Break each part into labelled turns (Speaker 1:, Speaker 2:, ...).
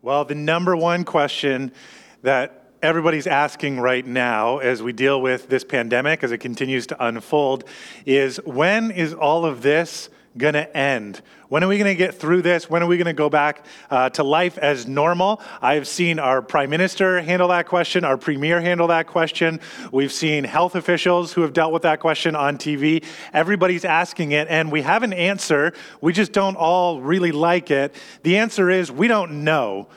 Speaker 1: Well, the number one question that everybody's asking right now as we deal with this pandemic, as it continues to unfold, is when is all of this going to end? When are we going to get through this? When are we going to go back uh, to life as normal? I've seen our prime minister handle that question, our premier handle that question. We've seen health officials who have dealt with that question on TV. Everybody's asking it, and we have an answer. We just don't all really like it. The answer is we don't know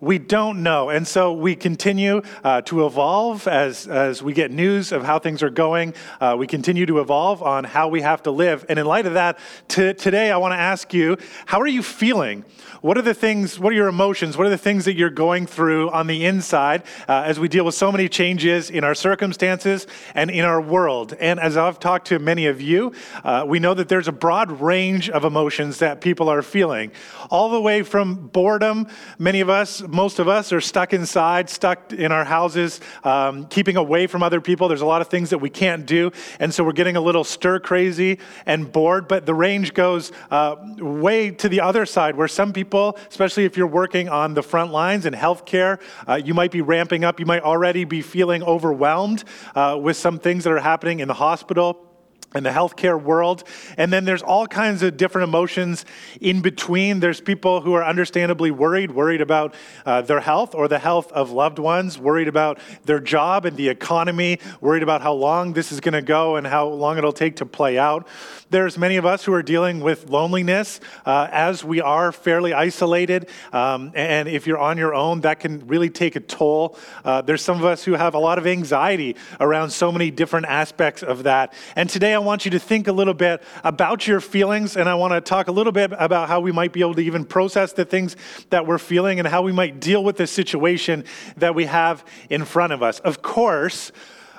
Speaker 1: we don't know. And so we continue uh, to evolve as, as we get news of how things are going. Uh, we continue to evolve on how we have to live. And in light of that, t- today I want to ask you how are you feeling? What are the things, what are your emotions? What are the things that you're going through on the inside uh, as we deal with so many changes in our circumstances and in our world? And as I've talked to many of you, uh, we know that there's a broad range of emotions that people are feeling, all the way from boredom. Many of us, most of us, are stuck inside, stuck in our houses, um, keeping away from other people. There's a lot of things that we can't do. And so we're getting a little stir crazy and bored. But the range goes uh, way to the other side where some people especially if you're working on the front lines in healthcare. Uh, you might be ramping up. You might already be feeling overwhelmed uh, with some things that are happening in the hospital in the healthcare world. And then there's all kinds of different emotions in between. There's people who are understandably worried, worried about uh, their health or the health of loved ones, worried about their job and the economy, worried about how long this is going to go and how long it'll take to play out. There's many of us who are dealing with loneliness uh, as we are fairly isolated. Um, and if you're on your own, that can really take a toll. Uh, there's some of us who have a lot of anxiety around so many different aspects of that. And today, I want you to think a little bit about your feelings, and I want to talk a little bit about how we might be able to even process the things that we're feeling and how we might deal with the situation that we have in front of us. Of course,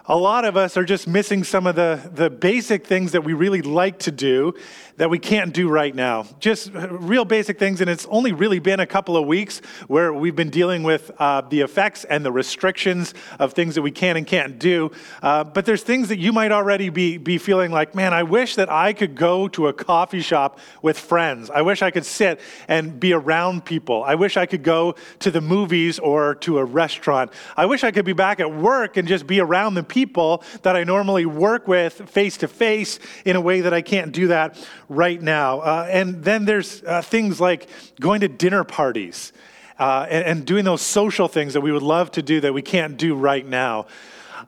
Speaker 1: a lot of us are just missing some of the, the basic things that we really like to do that we can't do right now. Just real basic things, and it's only really been a couple of weeks where we've been dealing with uh, the effects and the restrictions of things that we can and can't do. Uh, but there's things that you might already be, be feeling like, man, I wish that I could go to a coffee shop with friends. I wish I could sit and be around people. I wish I could go to the movies or to a restaurant. I wish I could be back at work and just be around the people that I normally work with face to face in a way that I can't do that right now. Uh, and then there's uh, things like going to dinner parties uh, and, and, doing those social things that we would love to do that we can't do right now.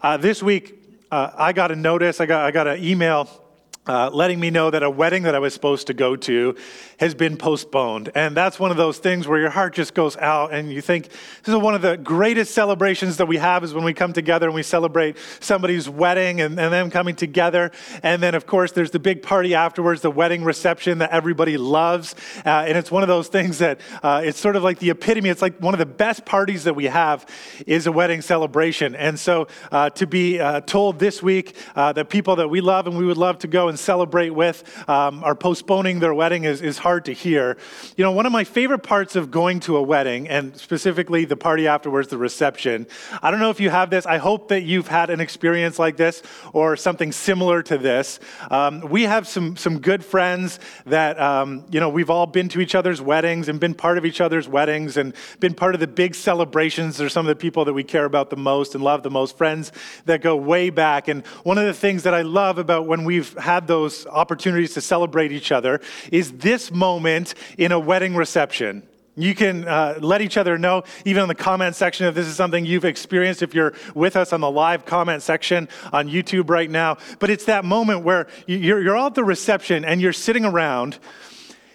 Speaker 1: Uh, this week, uh, I got a notice, I got, I got an email uh, letting me know that a wedding that I was supposed to go to has been postponed. And that's one of those things where your heart just goes out and you think, this is one of the greatest celebrations that we have is when we come together and we celebrate somebody's wedding and, and them coming together. And then, of course, there's the big party afterwards, the wedding reception that everybody loves. Uh, and it's one of those things that uh, it's sort of like the epitome. It's like one of the best parties that we have is a wedding celebration. And so uh, to be uh, told this week that people that we love and we would love to go and celebrate with um, are postponing their wedding is, is hard to hear. You know, one of my favorite parts of going to a wedding, and specifically the party afterwards, the reception, I don't know if you have this. I hope that you've had an experience like this or something similar to this. Um, we have some, some good friends that, um, you know, we've all been to each other's weddings and been part of each other's weddings and been part of the big celebrations. They're some of the people that we care about the most and love the most, friends that go way back. And one of the things that I love about when we've had had those opportunities to celebrate each other is this moment in a wedding reception. You can uh, let each other know, even in the comment section, if this is something you've experienced, if you're with us on the live comment section on YouTube right now. But it's that moment where you're, you're all at the reception and you're sitting around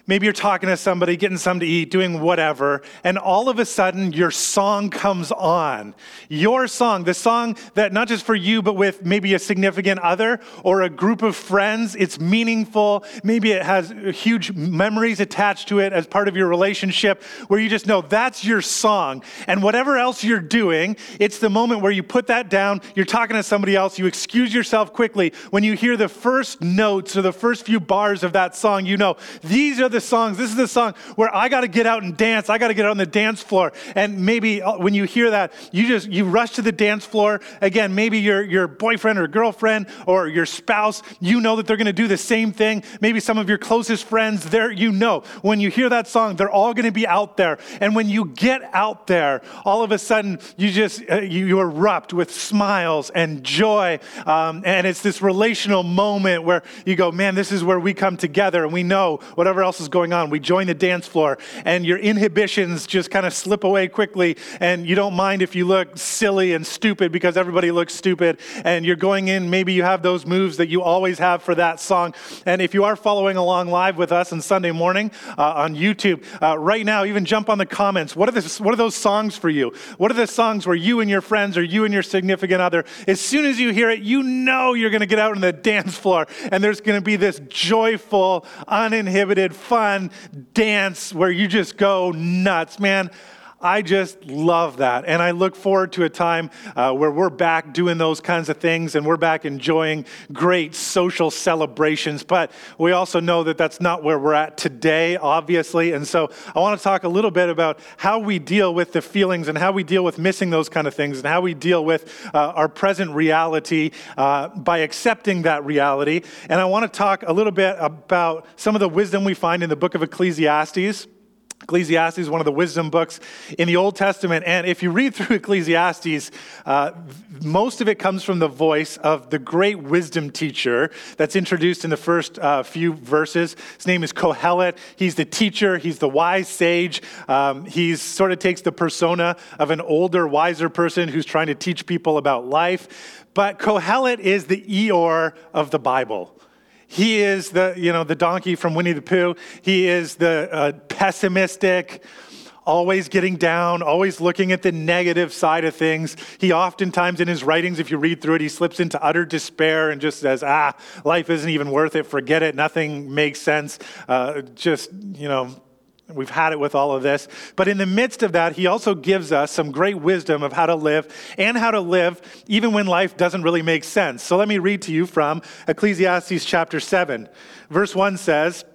Speaker 1: Maybe you're talking to somebody, getting something to eat, doing whatever, and all of a sudden your song comes on. Your song, the song that not just for you, but with maybe a significant other or a group of friends, it's meaningful. Maybe it has huge memories attached to it as part of your relationship where you just know that's your song. And whatever else you're doing, it's the moment where you put that down, you're talking to somebody else, you excuse yourself quickly. When you hear the first notes or the first few bars of that song, you know these are the the songs. This is the song where I got to get out and dance. I got to get out on the dance floor. And maybe uh, when you hear that, you just you rush to the dance floor. Again, maybe your your boyfriend or girlfriend or your spouse, you know that they're going to do the same thing. Maybe some of your closest friends, there you know. When you hear that song, they're all going to be out there. And when you get out there, all of a sudden you just uh, you, you, erupt with smiles and joy. Um, and it's this relational moment where you go, man, this is where we come together and we know whatever else is going on. We join the dance floor and your inhibitions just kind of slip away quickly. And you don't mind if you look silly and stupid because everybody looks stupid. And you're going in, maybe you have those moves that you always have for that song. And if you are following along live with us on Sunday morning uh, on YouTube, uh, right now, even jump on the comments. What are, the, what are those songs for you? What are the songs where you and your friends or you and your significant other, as soon as you hear it, you know you're going to get out on the dance floor and there's going to be this joyful, uninhibited, fun dance where you just go nuts. Man, I just love that. And I look forward to a time uh, where we're back doing those kinds of things and we're back enjoying great social celebrations. But we also know that that's not where we're at today, obviously. And so I want to talk a little bit about how we deal with the feelings and how we deal with missing those kind of things and how we deal with uh, our present reality uh, by accepting that reality. And I want to talk a little bit about some of the wisdom we find in the book of Ecclesiastes. Ecclesiastes is one of the wisdom books in the Old Testament. And if you read through Ecclesiastes, uh, most of it comes from the voice of the great wisdom teacher that's introduced in the first uh, few verses. His name is Kohelet. He's the teacher, he's the wise sage. Um, he sort of takes the persona of an older, wiser person who's trying to teach people about life. But Kohelet is the Eeyore of the Bible. He is the, you know, the donkey from Winnie the Pooh. He is the uh, pessimistic, always getting down, always looking at the negative side of things. He oftentimes in his writings, if you read through it, he slips into utter despair and just says, ah, life isn't even worth it. Forget it. Nothing makes sense. Uh, just, you know, We've had it with all of this. But in the midst of that, he also gives us some great wisdom of how to live and how to live even when life doesn't really make sense. So let me read to you from Ecclesiastes chapter 7. Verse 1 says,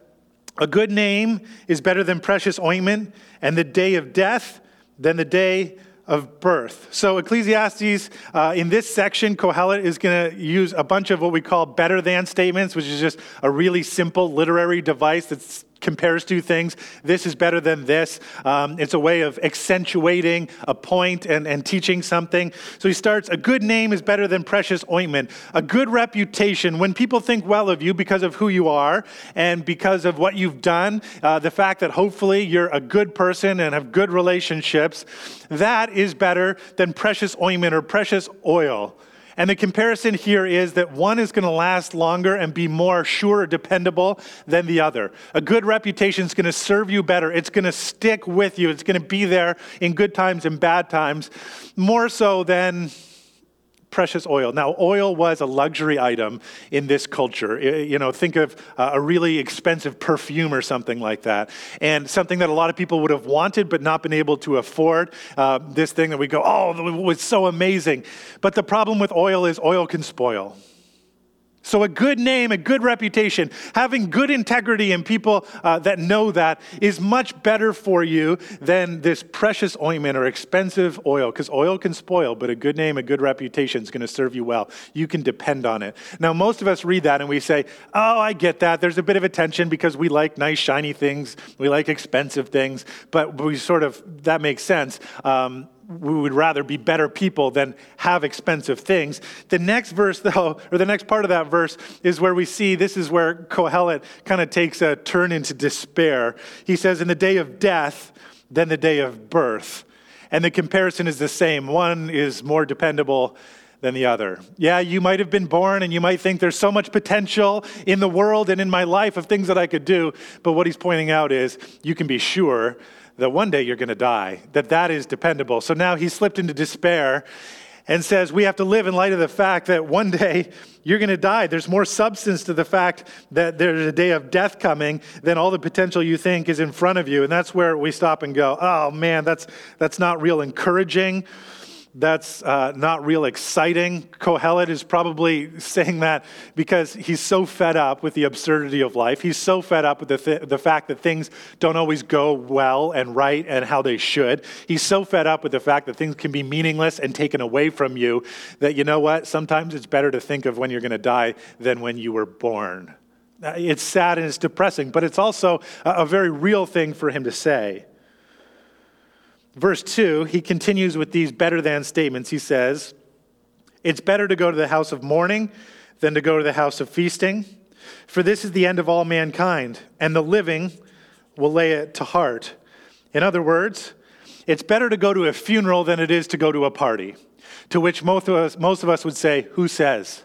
Speaker 1: A good name is better than precious ointment, and the day of death than the day of birth. So, Ecclesiastes, uh, in this section, Kohelet is going to use a bunch of what we call better than statements, which is just a really simple literary device that's compares two things. This is better than this. Um, it's a way of accentuating a point and, and teaching something. So he starts A good name is better than precious ointment. A good reputation, when people think well of you because of who you are and because of what you've done, uh, the fact that hopefully you're a good person and have good relationships, that is better than precious ointment or precious oil. And the comparison here is that one is going to last longer and be more sure or dependable than the other. A good reputation is going to serve you better. It's going to stick with you. It's going to be there in good times and bad times, more so than precious oil. Now, oil was a luxury item in this culture. You know, think of a really expensive perfume or something like that, and something that a lot of people would have wanted but not been able to afford. Uh, this thing that we go, oh, it was so amazing. But the problem with oil is oil can spoil. So, a good name, a good reputation, having good integrity and people uh, that know that is much better for you than this precious ointment or expensive oil, because oil can spoil, but a good name, a good reputation is going to serve you well. You can depend on it. Now, most of us read that and we say, Oh, I get that. There's a bit of attention because we like nice, shiny things, we like expensive things, but we sort of, that makes sense. Um, we would rather be better people than have expensive things. The next verse, though, or the next part of that verse, is where we see this is where Kohelet kind of takes a turn into despair. He says, In the day of death, then the day of birth. And the comparison is the same. One is more dependable than the other. Yeah, you might have been born and you might think there's so much potential in the world and in my life of things that I could do. But what he's pointing out is you can be sure that one day you're going to die, that that is dependable. So now he slipped into despair and says we have to live in light of the fact that one day you're going to die. There's more substance to the fact that there's a day of death coming than all the potential you think is in front of you. And that's where we stop and go, oh man, that's, that's not real encouraging. That's uh, not real exciting. Kohelet is probably saying that because he's so fed up with the absurdity of life. He's so fed up with the, th- the fact that things don't always go well and right and how they should. He's so fed up with the fact that things can be meaningless and taken away from you that, you know what? Sometimes it's better to think of when you're going to die than when you were born. Uh, it's sad and it's depressing, but it's also a, a very real thing for him to say. Verse 2, he continues with these better than statements. He says, It's better to go to the house of mourning than to go to the house of feasting, for this is the end of all mankind, and the living will lay it to heart. In other words, it's better to go to a funeral than it is to go to a party. To which most of us, most of us would say, Who says?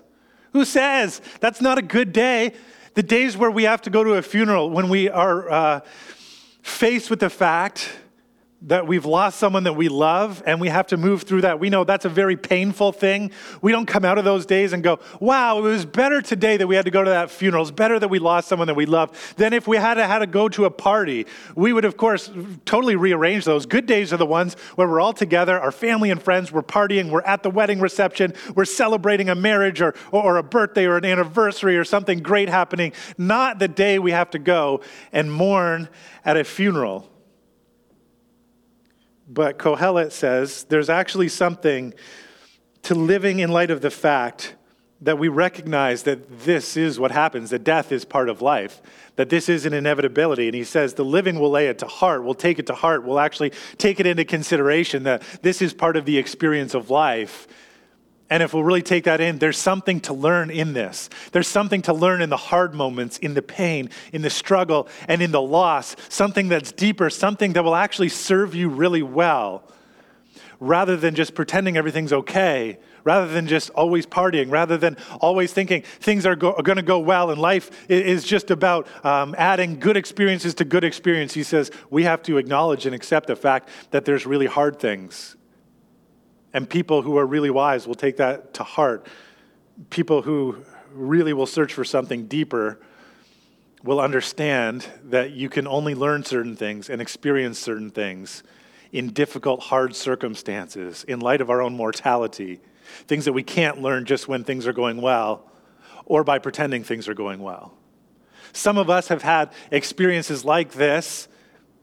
Speaker 1: Who says? That's not a good day. The days where we have to go to a funeral, when we are uh, faced with the fact that we've lost someone that we love and we have to move through that. We know that's a very painful thing. We don't come out of those days and go, wow, it was better today that we had to go to that funeral. It's better that we lost someone that we love than if we had to, had to go to a party. We would, of course, totally rearrange those. Good days are the ones where we're all together, our family and friends, we're partying, we're at the wedding reception, we're celebrating a marriage or, or a birthday or an anniversary or something great happening, not the day we have to go and mourn at a funeral. But Kohelet says there's actually something to living in light of the fact that we recognize that this is what happens, that death is part of life, that this is an inevitability. And he says the living will lay it to heart, will take it to heart, will actually take it into consideration that this is part of the experience of life. And if we'll really take that in, there's something to learn in this. There's something to learn in the hard moments, in the pain, in the struggle, and in the loss. Something that's deeper, something that will actually serve you really well. Rather than just pretending everything's okay, rather than just always partying, rather than always thinking things are, go- are going to go well and life is just about um, adding good experiences to good experience. He says we have to acknowledge and accept the fact that there's really hard things and people who are really wise will take that to heart. People who really will search for something deeper will understand that you can only learn certain things and experience certain things in difficult, hard circumstances, in light of our own mortality, things that we can't learn just when things are going well or by pretending things are going well. Some of us have had experiences like this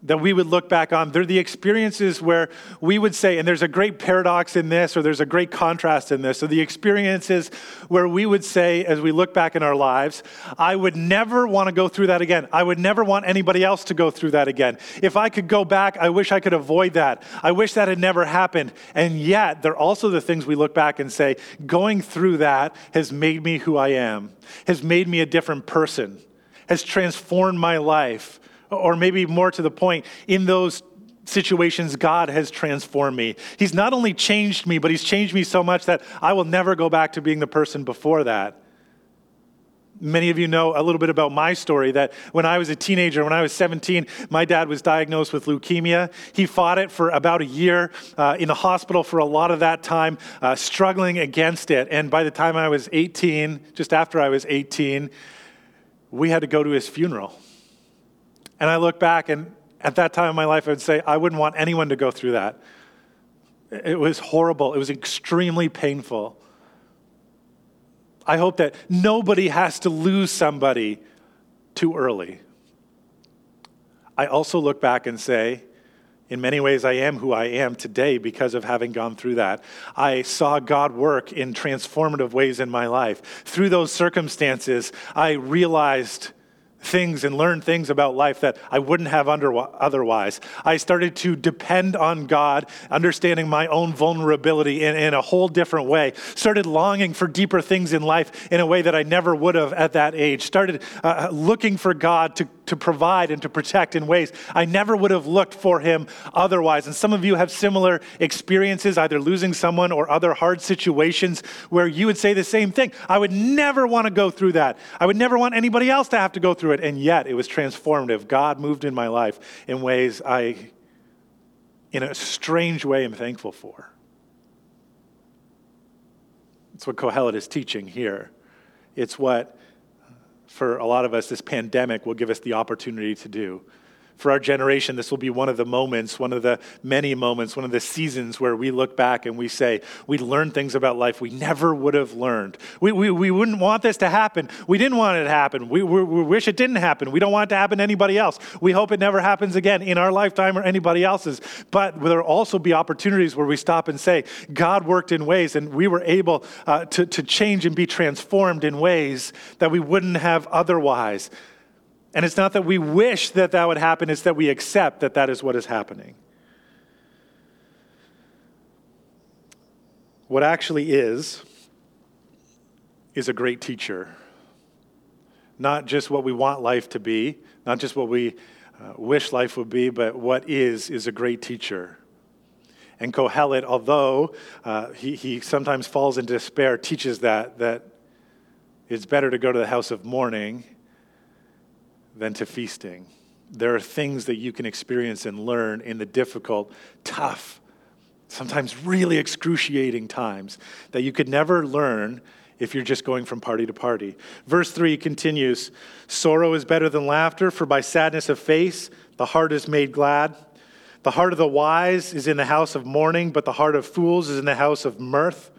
Speaker 1: that we would look back on. They're the experiences where we would say, and there's a great paradox in this, or there's a great contrast in this. So, the experiences where we would say, as we look back in our lives, I would never want to go through that again. I would never want anybody else to go through that again. If I could go back, I wish I could avoid that. I wish that had never happened. And yet, they're also the things we look back and say, going through that has made me who I am, has made me a different person, has transformed my life or maybe more to the point, in those situations, God has transformed me. He's not only changed me, but He's changed me so much that I will never go back to being the person before that. Many of you know a little bit about my story that when I was a teenager, when I was 17, my dad was diagnosed with leukemia. He fought it for about a year uh, in the hospital for a lot of that time, uh, struggling against it. And by the time I was 18, just after I was 18, we had to go to his funeral. And I look back, and at that time in my life, I would say, I wouldn't want anyone to go through that. It was horrible, it was extremely painful. I hope that nobody has to lose somebody too early. I also look back and say, in many ways, I am who I am today because of having gone through that. I saw God work in transformative ways in my life. Through those circumstances, I realized things and learn things about life that I wouldn't have under, otherwise. I started to depend on God, understanding my own vulnerability in, in a whole different way. Started longing for deeper things in life in a way that I never would have at that age. Started uh, looking for God to to provide and to protect in ways I never would have looked for him otherwise. And some of you have similar experiences, either losing someone or other hard situations where you would say the same thing. I would never want to go through that. I would never want anybody else to have to go through it. And yet it was transformative. God moved in my life in ways I, in a strange way, am thankful for. It's what Kohelet is teaching here. It's what for a lot of us, this pandemic will give us the opportunity to do. For our generation, this will be one of the moments, one of the many moments, one of the seasons where we look back and we say, we learned things about life we never would have learned. We, we, we wouldn't want this to happen. We didn't want it to happen. We, we, we wish it didn't happen. We don't want it to happen to anybody else. We hope it never happens again in our lifetime or anybody else's. But there will also be opportunities where we stop and say, God worked in ways and we were able uh, to, to change and be transformed in ways that we wouldn't have otherwise. And it's not that we wish that that would happen, it's that we accept that that is what is happening. What actually is, is a great teacher. Not just what we want life to be, not just what we uh, wish life would be, but what is, is a great teacher. And Kohelet, although uh, he, he sometimes falls into despair, teaches that, that it's better to go to the house of mourning than to feasting. There are things that you can experience and learn in the difficult, tough, sometimes really excruciating times that you could never learn if you're just going from party to party. Verse 3 continues Sorrow is better than laughter, for by sadness of face the heart is made glad. The heart of the wise is in the house of mourning, but the heart of fools is in the house of mirth.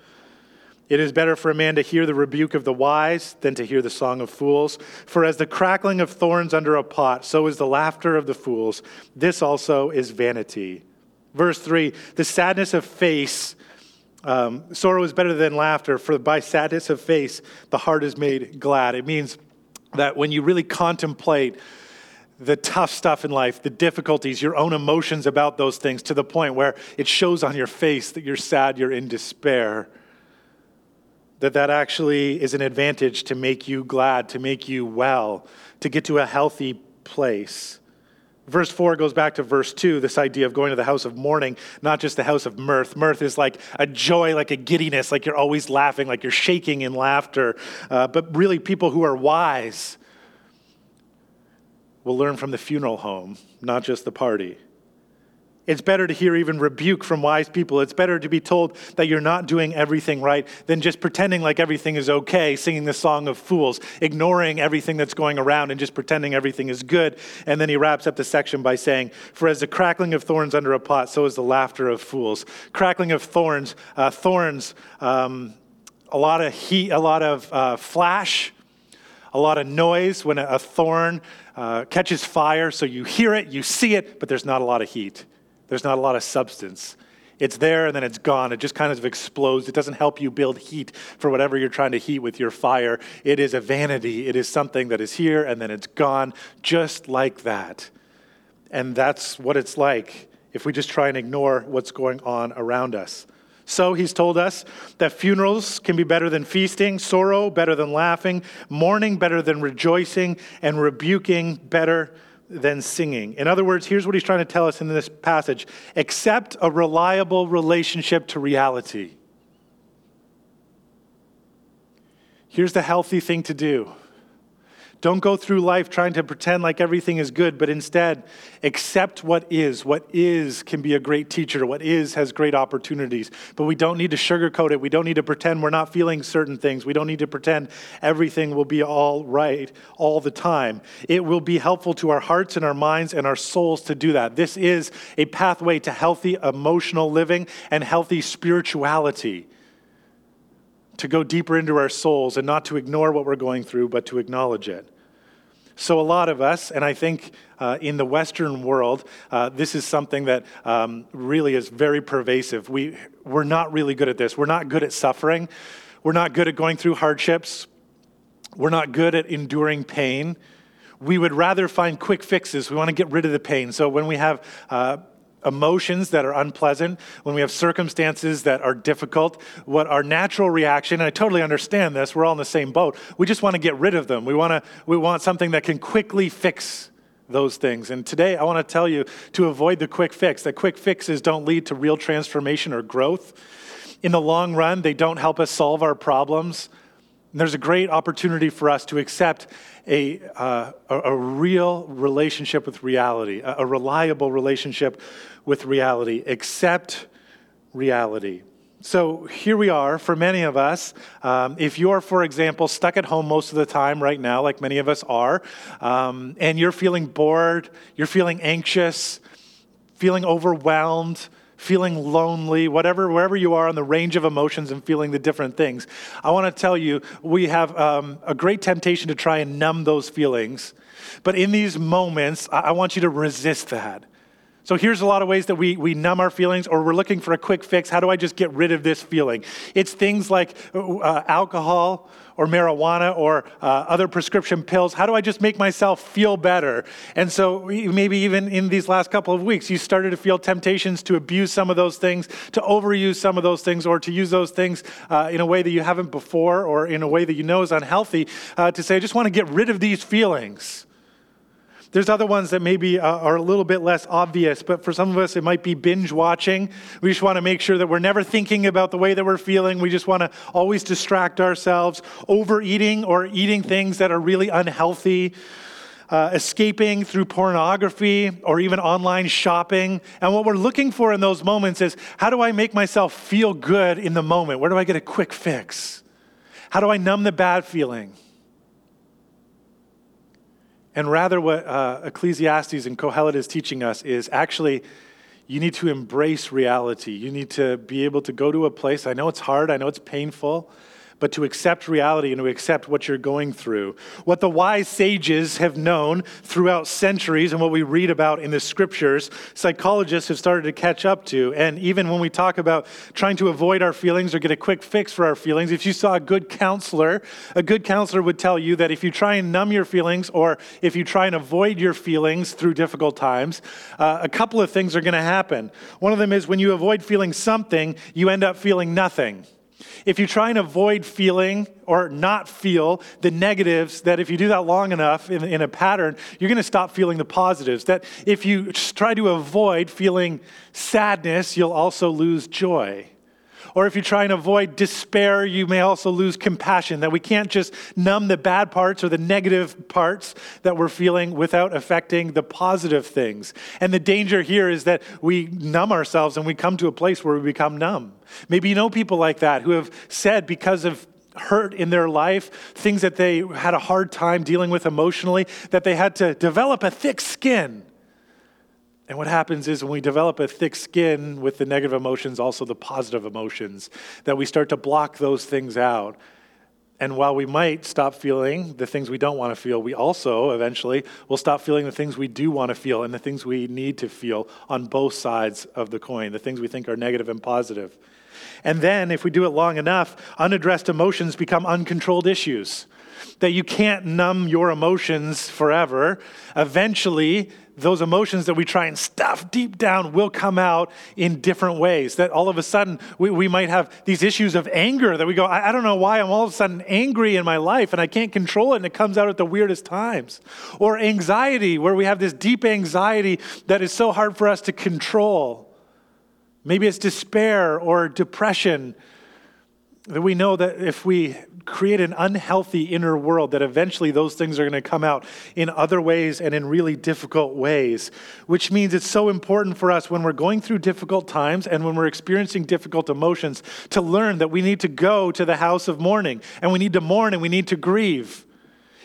Speaker 1: It is better for a man to hear the rebuke of the wise than to hear the song of fools. For as the crackling of thorns under a pot, so is the laughter of the fools. This also is vanity. Verse 3 The sadness of face, um, sorrow is better than laughter, for by sadness of face, the heart is made glad. It means that when you really contemplate the tough stuff in life, the difficulties, your own emotions about those things to the point where it shows on your face that you're sad, you're in despair that that actually is an advantage to make you glad, to make you well, to get to a healthy place. Verse 4 goes back to verse 2, this idea of going to the house of mourning, not just the house of mirth. Mirth is like a joy, like a giddiness, like you're always laughing, like you're shaking in laughter. Uh, but really, people who are wise will learn from the funeral home, not just the party. It's better to hear even rebuke from wise people. It's better to be told that you're not doing everything right than just pretending like everything is okay, singing the song of fools, ignoring everything that's going around and just pretending everything is good. And then he wraps up the section by saying, For as the crackling of thorns under a pot, so is the laughter of fools. Crackling of thorns, uh, thorns, um, a lot of heat, a lot of uh, flash, a lot of noise when a, thorn uh, catches fire. So you hear it, you see it, but there's not a lot of heat. There's not a lot of substance. It's there and then it's gone. It just kind of explodes. It doesn't help you build heat for whatever you're trying to heat with your fire. It is a vanity. It is something that is here and then it's gone, just like that. And that's what it's like if we just try and ignore what's going on around us. So he's told us that funerals can be better than feasting, sorrow better than laughing, mourning better than rejoicing, and rebuking better than singing. In other words, here's what he's trying to tell us in this passage accept a reliable relationship to reality. Here's the healthy thing to do don't go through life trying to pretend like everything is good, but instead accept what is. What is can be a great teacher. What is has great opportunities. But we don't need to sugarcoat it. We don't need to pretend we're not feeling certain things. We don't need to pretend everything will be all right all the time. It will be helpful to our hearts and our minds and our souls to do that. This is a pathway to healthy emotional living and healthy spirituality to go deeper into our souls and not to ignore what we're going through, but to acknowledge it. So, a lot of us, and I think uh, in the Western world, uh, this is something that um, really is very pervasive. We, we're not really good at this. We're not good at suffering. We're not good at going through hardships. We're not good at enduring pain. We would rather find quick fixes. We want to get rid of the pain. So, when we have uh, emotions that are unpleasant, when we have circumstances that are difficult, what our natural reaction, and I totally understand this, we're all in the same boat. We just want to get rid of them. We want to we want something that can quickly fix those things. And today I want to tell you to avoid the quick fix. That quick fixes don't lead to real transformation or growth. In the long run, they don't help us solve our problems. And there's a great opportunity for us to accept a, uh, a, a, real relationship with reality, a, a reliable relationship with reality. Accept reality. So here we are for many of us. Um, if you're, for example, stuck at home most of the time right now, like many of us are, um, and you're feeling bored, you're feeling anxious, feeling overwhelmed, feeling lonely, whatever, wherever you are on the range of emotions and feeling the different things, I want to tell you we have um, a great temptation to try and numb those feelings. But in these moments, I, I want you to resist that. So here's a lot of ways that we, we numb our feelings or we're looking for a quick fix. How do I just get rid of this feeling? It's things like uh, alcohol or marijuana or uh, other prescription pills. How do I just make myself feel better? And so maybe even in these last couple of weeks, you started to feel temptations to abuse some of those things, to overuse some of those things, or to use those things uh, in a way that you haven't before or in a way that you know is unhealthy, uh, to say, I just want to get rid of these feelings. There's other ones that maybe uh, are a little bit less obvious, but for some of us, it might be binge watching. We just want to make sure that we're never thinking about the way that we're feeling. We just want to always distract ourselves. Overeating or eating things that are really unhealthy. Uh, escaping through pornography or even online shopping. And what we're looking for in those moments is how do I make myself feel good in the moment? Where do I get a quick fix? How do I numb the bad feeling? And rather, what uh, Ecclesiastes and Kohelet is teaching us is actually you need to embrace reality. You need to be able to go to a place. I know it's hard, I know it's painful but to accept reality and to accept what you're going through. What the wise sages have known throughout centuries and what we read about in the scriptures, psychologists have started to catch up to. And even when we talk about trying to avoid our feelings or get a quick fix for our feelings, if you saw a good counselor, a good counselor would tell you that if you try and numb your feelings or if you try and avoid your feelings through difficult times, uh, a couple of things are going to happen. One of them is when you avoid feeling something, you end up feeling nothing. If you try and avoid feeling or not feel the negatives, that if you do that long enough in, in a pattern, you're going to stop feeling the positives. That if you try to avoid feeling sadness, you'll also lose joy. Or if you try and avoid despair, you may also lose compassion. That we can't just numb the bad parts or the negative parts that we're feeling without affecting the positive things. And the danger here is that we numb ourselves and we come to a place where we become numb. Maybe you know people like that who have said because of hurt in their life, things that they had a hard time dealing with emotionally, that they had to develop a thick skin and what happens is when we develop a thick skin with the negative emotions, also the positive emotions, that we start to block those things out. And while we might stop feeling the things we don't want to feel, we also eventually will stop feeling the things we do want to feel and the things we need to feel on both sides of the coin, the things we think are negative and positive. And then, if we do it long enough, unaddressed emotions become uncontrolled issues. That you can't numb your emotions forever. Eventually, those emotions that we try and stuff deep down will come out in different ways. That all of a sudden we, we might have these issues of anger that we go, I, I don't know why I'm all of a sudden angry in my life and I can't control it and it comes out at the weirdest times. Or anxiety, where we have this deep anxiety that is so hard for us to control. Maybe it's despair or depression that we know that if we create an unhealthy inner world, that eventually those things are going to come out in other ways and in really difficult ways, which means it's so important for us when we're going through difficult times and when we're experiencing difficult emotions to learn that we need to go to the house of mourning and we need to mourn and we need to grieve.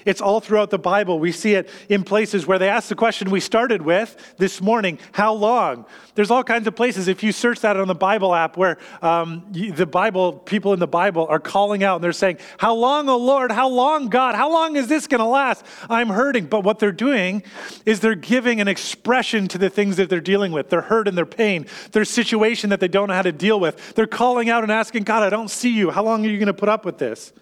Speaker 1: It's all throughout the Bible. We see it in places where they ask the question we started with this morning how long? There's all kinds of places. If you search that on the Bible app, where um, the Bible, people in the Bible are calling out and they're saying, How long, O Lord? How long, God? How long is this going to last? I'm hurting. But what they're doing is they're giving an expression to the things that they're dealing with their hurt and their pain, their situation that they don't know how to deal with. They're calling out and asking, God, I don't see you. How long are you going to put up with this?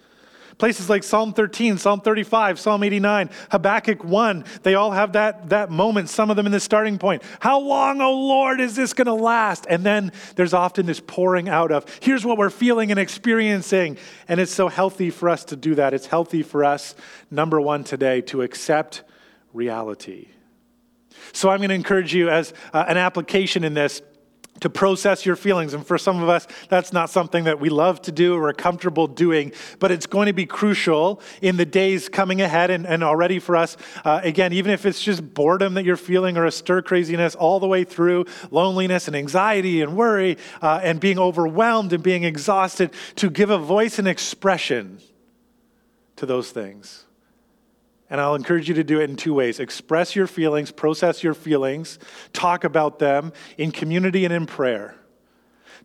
Speaker 1: Places like Psalm 13, Psalm 35, Psalm 89, Habakkuk 1, they all have that, that moment, some of them in the starting point. How long, oh Lord, is this going to last? And then there's often this pouring out of, here's what we're feeling and experiencing. And it's so healthy for us to do that. It's healthy for us, number one, today, to accept reality. So I'm going to encourage you as uh, an application in this to process your feelings. And for some of us, that's not something that we love to do or are comfortable doing, but it's going to be crucial in the days coming ahead and, and already for us. Uh, again, even if it's just boredom that you're feeling or a stir craziness all the way through loneliness and anxiety and worry uh, and being overwhelmed and being exhausted, to give a voice and expression to those things. And I'll encourage you to do it in two ways express your feelings, process your feelings, talk about them in community and in prayer.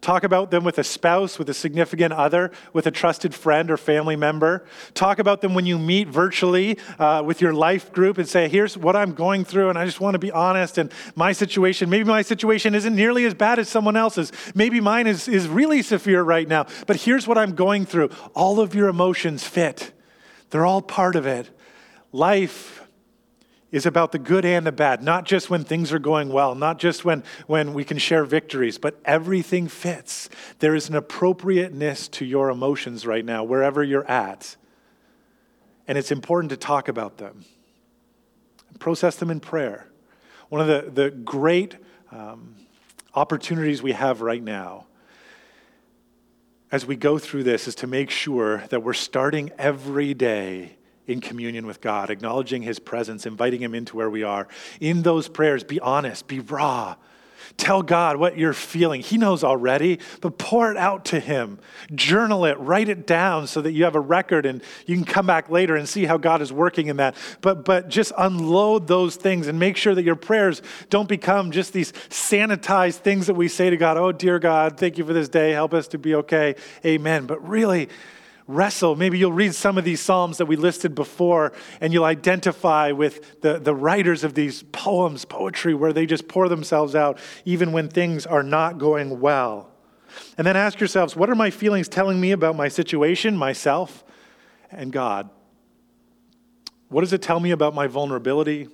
Speaker 1: Talk about them with a spouse, with a significant other, with a trusted friend or family member. Talk about them when you meet virtually uh, with your life group and say, Here's what I'm going through, and I just want to be honest. And my situation, maybe my situation isn't nearly as bad as someone else's. Maybe mine is, is really severe right now, but here's what I'm going through. All of your emotions fit, they're all part of it. Life is about the good and the bad, not just when things are going well, not just when, when we can share victories, but everything fits. There is an appropriateness to your emotions right now, wherever you're at. And it's important to talk about them, process them in prayer. One of the, the great um, opportunities we have right now as we go through this is to make sure that we're starting every day in communion with God, acknowledging His presence, inviting Him into where we are. In those prayers, be honest, be raw. Tell God what you're feeling. He knows already, but pour it out to Him. Journal it, write it down so that you have a record and you can come back later and see how God is working in that. But, but just unload those things and make sure that your prayers don't become just these sanitized things that we say to God, oh, dear God, thank you for this day. Help us to be okay. Amen. But really, wrestle. Maybe you'll read some of these Psalms that we listed before, and you'll identify with the, the writers of these poems, poetry, where they just pour themselves out even when things are not going well. And then ask yourselves what are my feelings telling me about my situation, myself, and God? What does it tell me about my vulnerability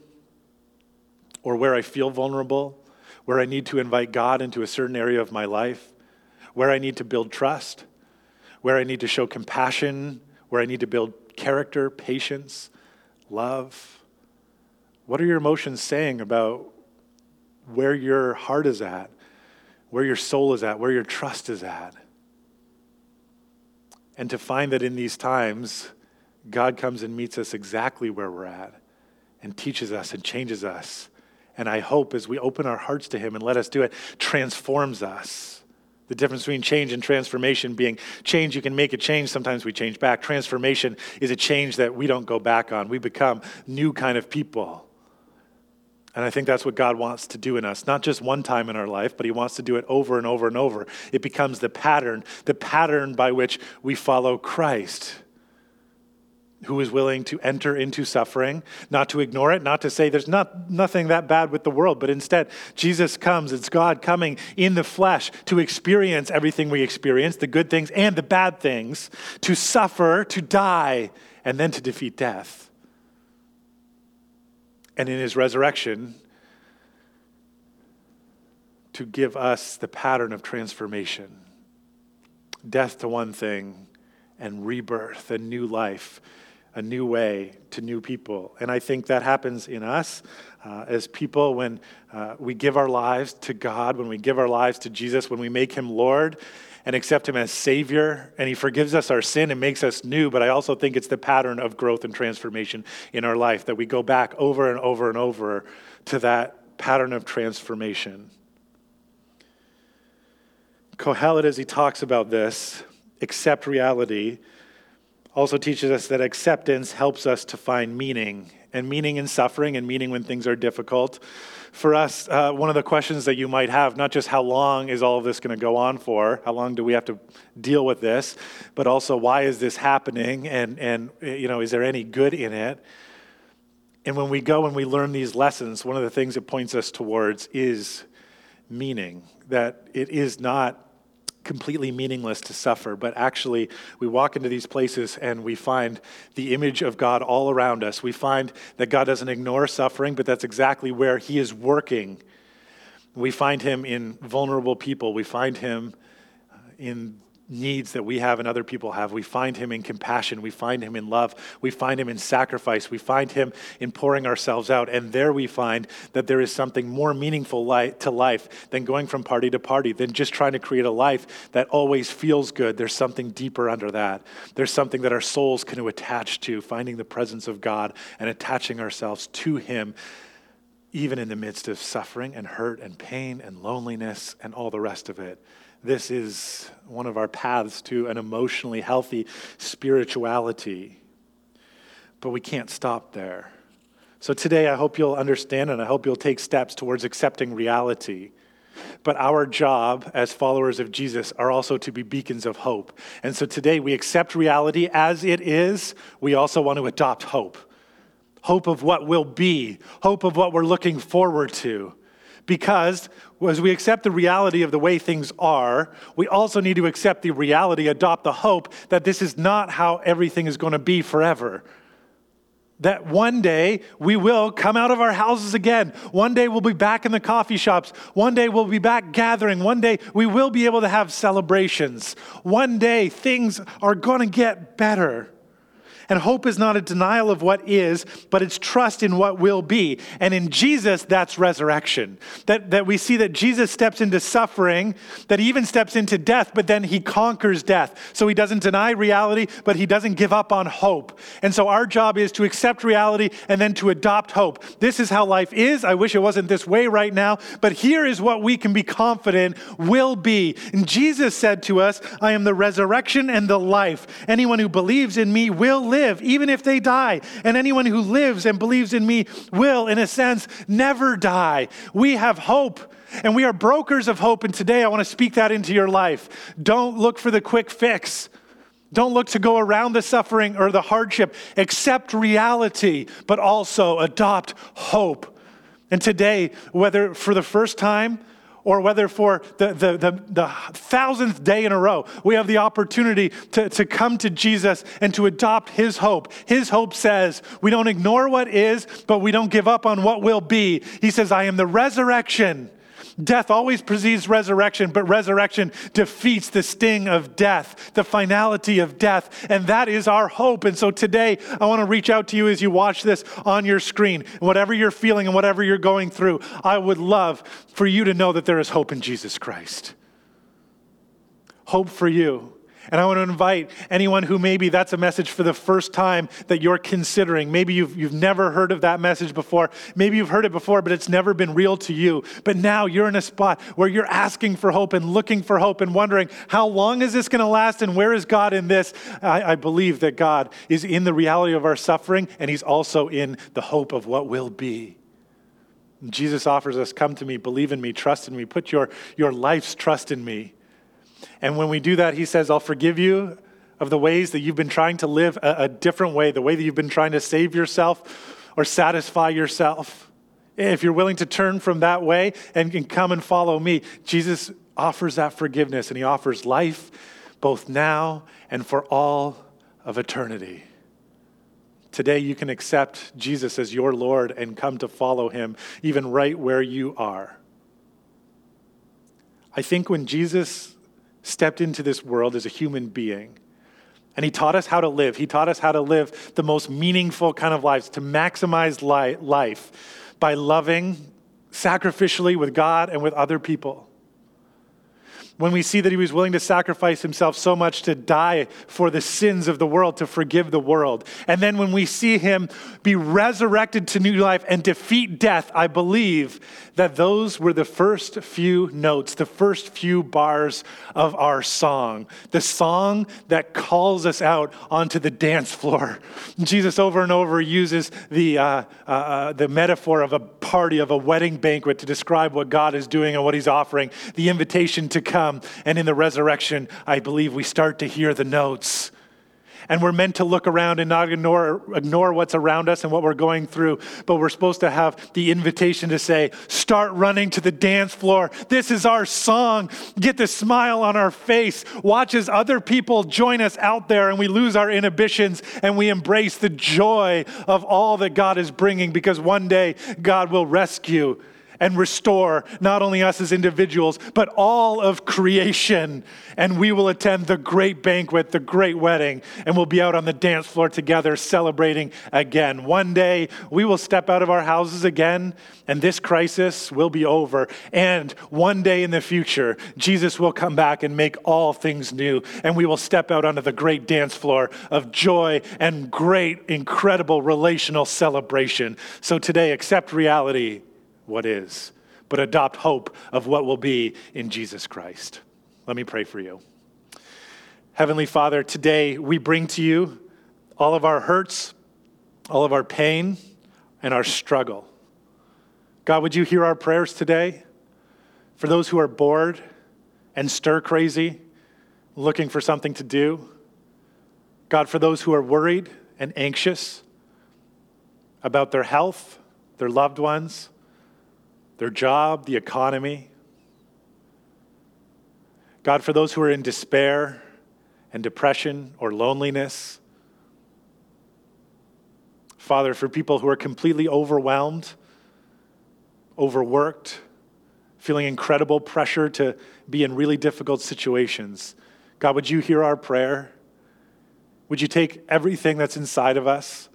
Speaker 1: or where I feel vulnerable, where I need to invite God into a certain area of my life, where I need to build trust? Where I need to show compassion, where I need to build character, patience, love. What are your emotions saying about where your heart is at, where your soul is at, where your trust is at? And to find that in these times, God comes and meets us exactly where we're at and teaches us and changes us. And I hope as we open our hearts to Him and let us do it, transforms us the difference between change and transformation being change, you can make a change, sometimes we change back. Transformation is a change that we don't go back on. We become new kind of people. And I think that's what God wants to do in us, not just one time in our life, but He wants to do it over and over and over. It becomes the pattern, the pattern by which we follow Christ who is willing to enter into suffering, not to ignore it, not to say there's not, nothing that bad with the world, but instead, Jesus comes. It's God coming in the flesh to experience everything we experience, the good things and the bad things, to suffer, to die, and then to defeat death. And in his resurrection, to give us the pattern of transformation death to one thing and rebirth and new life a new way to new people. And I think that happens in us uh, as people when uh, we give our lives to God, when we give our lives to Jesus, when we make Him Lord and accept Him as Savior, and He forgives us our sin and makes us new. But I also think it's the pattern of growth and transformation in our life that we go back over and over and over to that pattern of transformation. Kohelet, as he talks about this, accept reality also teaches us that acceptance helps us to find meaning, and meaning in suffering, and meaning when things are difficult. For us, uh, one of the questions that you might have, not just how long is all of this going to go on for, how long do we have to deal with this, but also why is this happening, and, and you know, is there any good in it? And when we go and we learn these lessons, one of the things it points us towards is meaning, that it is not completely meaningless to suffer, but actually we walk into these places and we find the image of God all around us. We find that God doesn't ignore suffering, but that's exactly where He is working. We find Him in vulnerable people, we find Him uh, in needs that we have and other people have. We find him in compassion. We find him in love. We find him in sacrifice. We find him in pouring ourselves out. And there we find that there is something more meaningful to life than going from party to party, than just trying to create a life that always feels good. There's something deeper under that. There's something that our souls can attach to, finding the presence of God and attaching ourselves to him even in the midst of suffering and hurt and pain and loneliness and all the rest of it. This is one of our paths to an emotionally healthy spirituality. But we can't stop there. So today, I hope you'll understand and I hope you'll take steps towards accepting reality. But our job as followers of Jesus are also to be beacons of hope. And so today, we accept reality as it is. We also want to adopt hope hope of what will be, hope of what we're looking forward to. Because as we accept the reality of the way things are, we also need to accept the reality, adopt the hope that this is not how everything is going to be forever. That one day we will come out of our houses again. One day we'll be back in the coffee shops. One day we'll be back gathering. One day we will be able to have celebrations. One day things are going to get better. And hope is not a denial of what is, but it's trust in what will be. And in Jesus, that's resurrection. That, that we see that Jesus steps into suffering, that he even steps into death, but then he conquers death. So he doesn't deny reality, but he doesn't give up on hope. And so our job is to accept reality and then to adopt hope. This is how life is. I wish it wasn't this way right now, but here is what we can be confident will be. And Jesus said to us, I am the resurrection and the life. Anyone who believes in me will live, even if they die. And anyone who lives and believes in me will, in a sense, never die. We have hope. And we are brokers of hope. And today I want to speak that into your life. Don't look for the quick fix. Don't look to go around the suffering or the hardship. Accept reality, but also adopt hope. And today, whether for the first time or whether for the, the, the, the, thousandth day in a row, we have the opportunity to, to come to Jesus and to adopt his hope. His hope says, we don't ignore what is, but we don't give up on what will be. He says, I am the resurrection Death always precedes resurrection, but resurrection defeats the sting of death, the finality of death, and that is our hope. And so today, I want to reach out to you as you watch this on your screen. Whatever you're feeling and whatever you're going through, I would love for you to know that there is hope in Jesus Christ. Hope for you. And I want to invite anyone who maybe that's a message for the first time that you're considering. Maybe you've, you've never heard of that message before. Maybe you've heard it before, but it's never been real to you. But now you're in a spot where you're asking for hope and looking for hope and wondering, how long is this going to last and where is God in this? I, I believe that God is in the reality of our suffering and He's also in the hope of what will be. Jesus offers us, Come to me, believe in me, trust in me, put your, your life's trust in me. And when we do that, he says, I'll forgive you of the ways that you've been trying to live a, a different way, the way that you've been trying to save yourself or satisfy yourself. If you're willing to turn from that way and, and come and follow me, Jesus offers that forgiveness and he offers life both now and for all of eternity. Today, you can accept Jesus as your Lord and come to follow him, even right where you are. I think when Jesus stepped into this world as a human being. And he taught us how to live. He taught us how to live the most meaningful kind of lives, to maximize life by loving sacrificially with God and with other people when we see that he was willing to sacrifice himself so much to die for the sins of the world, to forgive the world. And then when we see him be resurrected to new life and defeat death, I believe that those were the first few notes, the first few bars of our song, the song that calls us out onto the dance floor. Jesus over and over uses the, uh, uh, uh, the metaphor of a party, of a wedding banquet to describe what God is doing and what he's offering, the invitation to come come. And in the resurrection, I believe we start to hear the notes. And we're meant to look around and not ignore, ignore what's around us and what we're going through, but we're supposed to have the invitation to say, start running to the dance floor. This is our song. Get the smile on our face. Watch as other people join us out there and we lose our inhibitions and we embrace the joy of all that God is bringing because one day God will rescue and restore not only us as individuals, but all of creation. And we will attend the great banquet, the great wedding, and we'll be out on the dance floor together celebrating again. One day we will step out of our houses again, and this crisis will be over. And one day in the future, Jesus will come back and make all things new, and we will step out onto the great dance floor of joy and great, incredible relational celebration. So today, accept reality what is, but adopt hope of what will be in Jesus Christ. Let me pray for you. Heavenly Father, today we bring to you all of our hurts, all of our pain, and our struggle. God, would you hear our prayers today? For those who are bored and stir crazy, looking for something to do. God, for those who are worried and anxious about their health, their loved ones, their job, the economy. God, for those who are in despair and depression or loneliness. Father, for people who are completely overwhelmed, overworked, feeling incredible pressure to be in really difficult situations. God, would you hear our prayer? Would you take everything that's inside of us,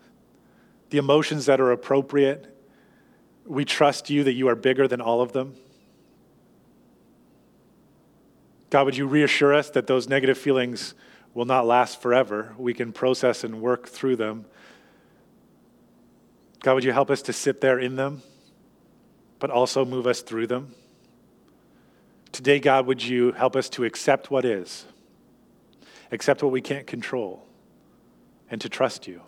Speaker 1: the emotions that are appropriate, we trust you that you are bigger than all of them. God, would you reassure us that those negative feelings will not last forever? We can process and work through them. God, would you help us to sit there in them, but also move us through them? Today, God, would you help us to accept what is, accept what we can't control, and to trust you?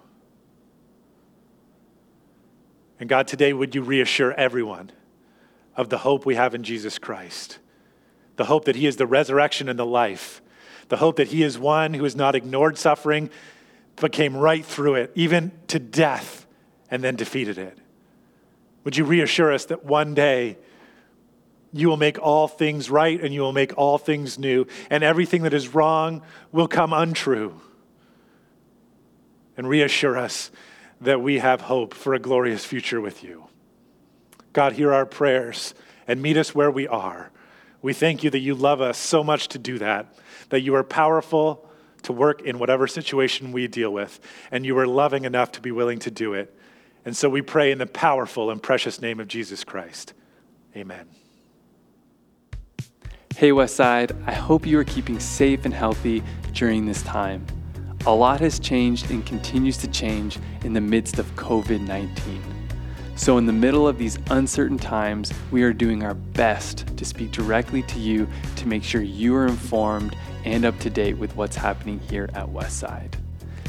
Speaker 1: And God, today, would you reassure everyone of the hope we have in Jesus Christ? The hope that He is the resurrection and the life. The hope that He is one who has not ignored suffering, but came right through it, even to death, and then defeated it. Would you reassure us that one day you will make all things right and you will make all things new, and everything that is wrong will come untrue? And reassure us that we have hope for a glorious future with you. God, hear our prayers and meet us where we are. We thank you that you love us so much to do that, that you are powerful to work in whatever situation we deal with, and you are loving enough to be willing to do it. And so we pray in the powerful and precious name of Jesus Christ. Amen.
Speaker 2: Hey, Westside, I hope you are keeping safe and healthy during this time. A lot has changed and continues to change in the midst of COVID 19. So, in the middle of these uncertain times, we are doing our best to speak directly to you to make sure you are informed and up to date with what's happening here at Westside.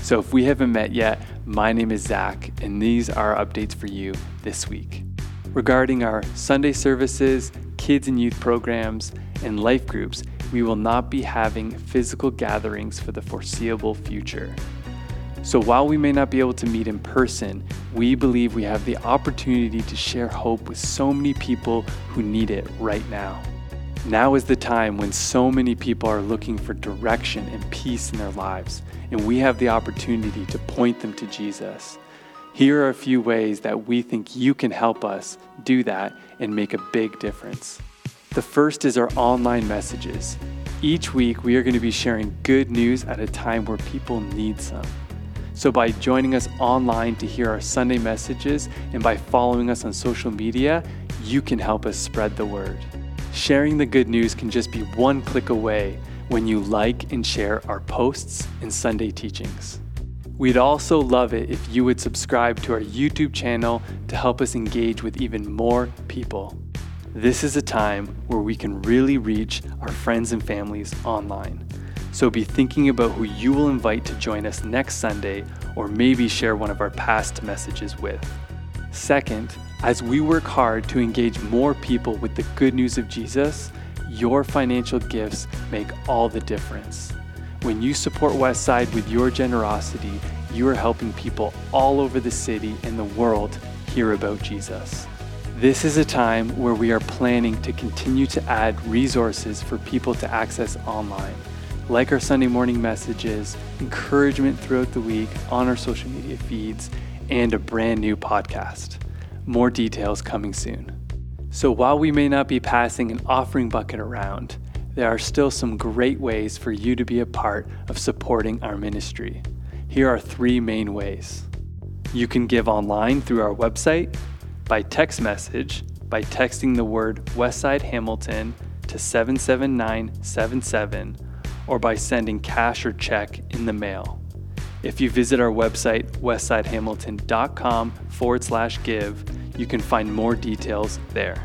Speaker 2: So, if we haven't met yet, my name is Zach, and these are updates for you this week. Regarding our Sunday services, kids and youth programs, and life groups, we will not be having physical gatherings for the foreseeable future. So while we may not be able to meet in person, we believe we have the opportunity to share hope with so many people who need it right now. Now is the time when so many people are looking for direction and peace in their lives, and we have the opportunity to point them to Jesus. Here are a few ways that we think you can help us do that and make a big difference. The first is our online messages. Each week, we are going to be sharing good news at a time where people need some. So, by joining us online to hear our Sunday messages and by following us on social media, you can help us spread the word. Sharing the good news can just be one click away when you like and share our posts and Sunday teachings. We'd also love it if you would subscribe to our YouTube channel to help us engage with even more people. This is a time where we can really reach our friends and families online. So be thinking about who you will invite to join us next Sunday or maybe share one of our past messages with. Second, as we work hard to engage more people with the good news of Jesus, your financial gifts make all the difference. When you support Westside with your generosity, you are helping people all over the city and the world hear about Jesus. This is a time where we are planning to continue to add resources for people to access online, like our Sunday morning messages, encouragement throughout the week on our social media feeds, and a brand new podcast. More details coming soon. So while we may not be passing an offering bucket around, there are still some great ways for you to be a part of supporting our ministry. Here are three main ways. You can give online through our website, by text message, by texting the word Westside Hamilton to 77977, or by sending cash or check in the mail. If you visit our website, westsidehamilton.com forward slash give, you can find more details there.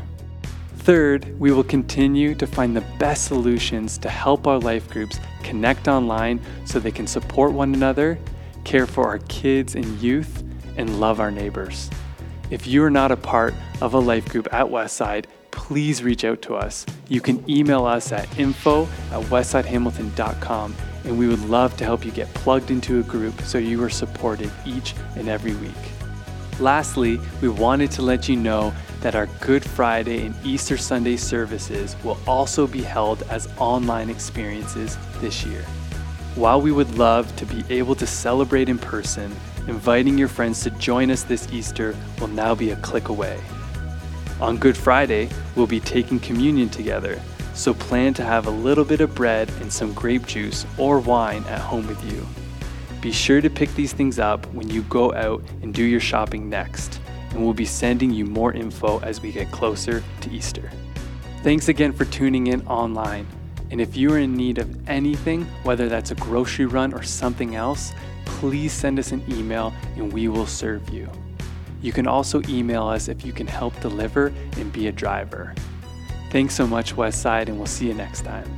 Speaker 2: Third, we will continue to find the best solutions to help our life groups connect online so they can support one another, care for our kids and youth, and love our neighbors. If you are not a part of a life group at Westside, please reach out to us. You can email us at info at westsidehamilton.com and we would love to help you get plugged into a group so you are supported each and every week. Lastly, we wanted to let you know that our Good Friday and Easter Sunday services will also be held as online experiences this year. While we would love to be able to celebrate in person, inviting your friends to join us this Easter will now be a click away. On Good Friday, we'll be taking communion together, so plan to have a little bit of bread and some grape juice or wine at home with you. Be sure to pick these things up when you go out and do your shopping next, and we'll be sending you more info as we get closer to Easter. Thanks again for tuning in online. And if you are in need of anything, whether that's a grocery run or something else, please send us an email and we will serve you. You can also email us if you can help deliver and be a driver. Thanks so much, Westside, and we'll see you next time.